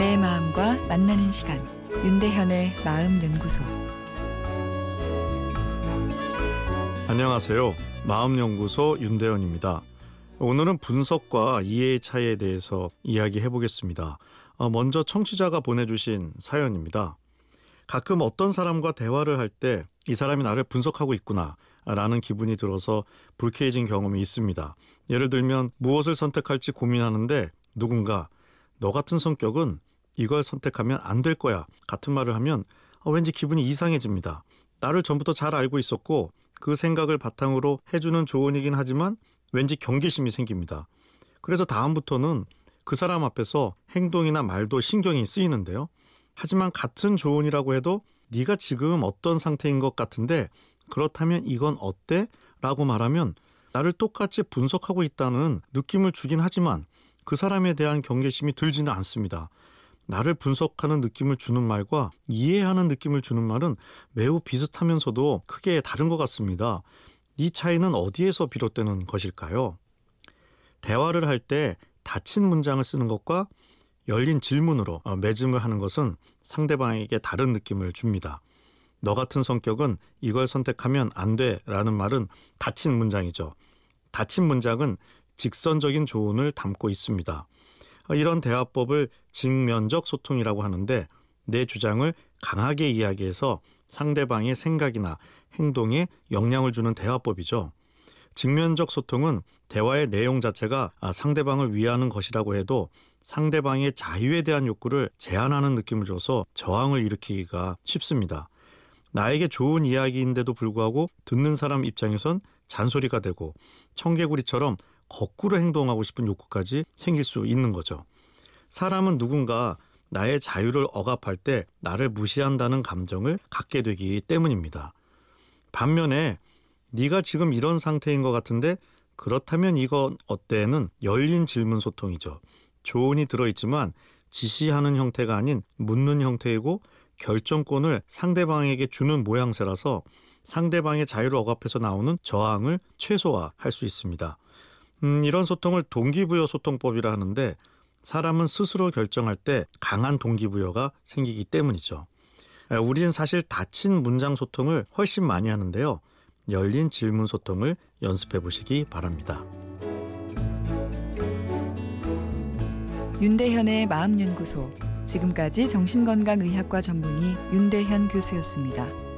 만나는 시간 윤대현의 마음 연구소 안녕하세요. 마음 연구소 윤대현입니다. 오늘은 분석과 이해의 차이에 대해서 이야기해 보겠습니다. 어, 먼저 청취자가 보내주신 사연입니다. 가끔 어떤 사람과 대화를 할 때 이 사람이 나를 분석하고 있구나 라는 기분이 들어서 불쾌해진 경험이 있습니다. 예를 들면 무엇을 선택할지 고민하는데 누군가 너 같은 성격은 이걸 선택하면 안 될 거야 같은 말을 하면 어, 왠지 기분이 이상해집니다. 나를 전부터 잘 알고 있었고 그 생각을 바탕으로 해주는 조언이긴 하지만 왠지 경계심이 생깁니다. 그래서 다음부터는 그 사람 앞에서 행동이나 말도 신경이 쓰이는데요. 하지만 같은 조언이라고 해도 네가 지금 어떤 상태인 것 같은데 그렇다면 이건 어때? 라고 말하면 나를 똑같이 분석하고 있다는 느낌을 주긴 하지만 그 사람에 대한 경계심이 들지는 않습니다. 나를 분석하는 느낌을 주는 말과 이해하는 느낌을 주는 말은 매우 비슷하면서도 크게 다른 것 같습니다. 이 차이는 어디에서 비롯되는 것일까요? 대화를 할 때 닫힌 문장을 쓰는 것과 열린 질문으로 어, 매짐을 하는 것은 상대방에게 다른 느낌을 줍니다. 너 같은 성격은 이걸 선택하면 안 돼 라는 말은 닫힌 문장이죠. 닫힌 문장은 직선적인 조언을 담고 있습니다. 어, 이런 대화법을 직면적 소통이라고 하는데 내 주장을 강하게 이야기해서 상대방의 생각이나 행동에 영향을 주는 대화법이죠. 직면적 소통은 대화의 내용 자체가 아, 상대방을 위하는 것이라고 해도 상대방의 자유에 대한 욕구를 제한하는 느낌을 줘서 저항을 일으키기가 쉽습니다. 나에게 좋은 이야기인데도 불구하고 듣는 사람 입장에선 잔소리가 되고 청개구리처럼 거꾸로 행동하고 싶은 욕구까지 생길 수 있는 거죠. 사람은 누군가 나의 자유를 억압할 때 나를 무시한다는 감정을 갖게 되기 때문입니다. 반면에 네가 지금 이런 상태인 것 같은데 그렇다면 이건 어때는 열린 질문 소통이죠. 조언이 들어있지만 지시하는 형태가 아닌 묻는 형태이고 결정권을 상대방에게 주는 모양새라서 상대방의 자유를 억압해서 나오는 저항을 최소화할 수 있습니다. 음, 이런 소통을 동기부여 소통법이라 하는데 사람은 스스로 결정할 때 강한 동기부여가 생기기 때문이죠. 우리는 사실 닫힌 문장 소통을 훨씬 많이 하는데요. 열린 질문 소통을 연습해 보시기 바랍니다. 윤대현의 마음연구소 지금까지 정신건강의학과 전문의 윤대현 교수였습니다.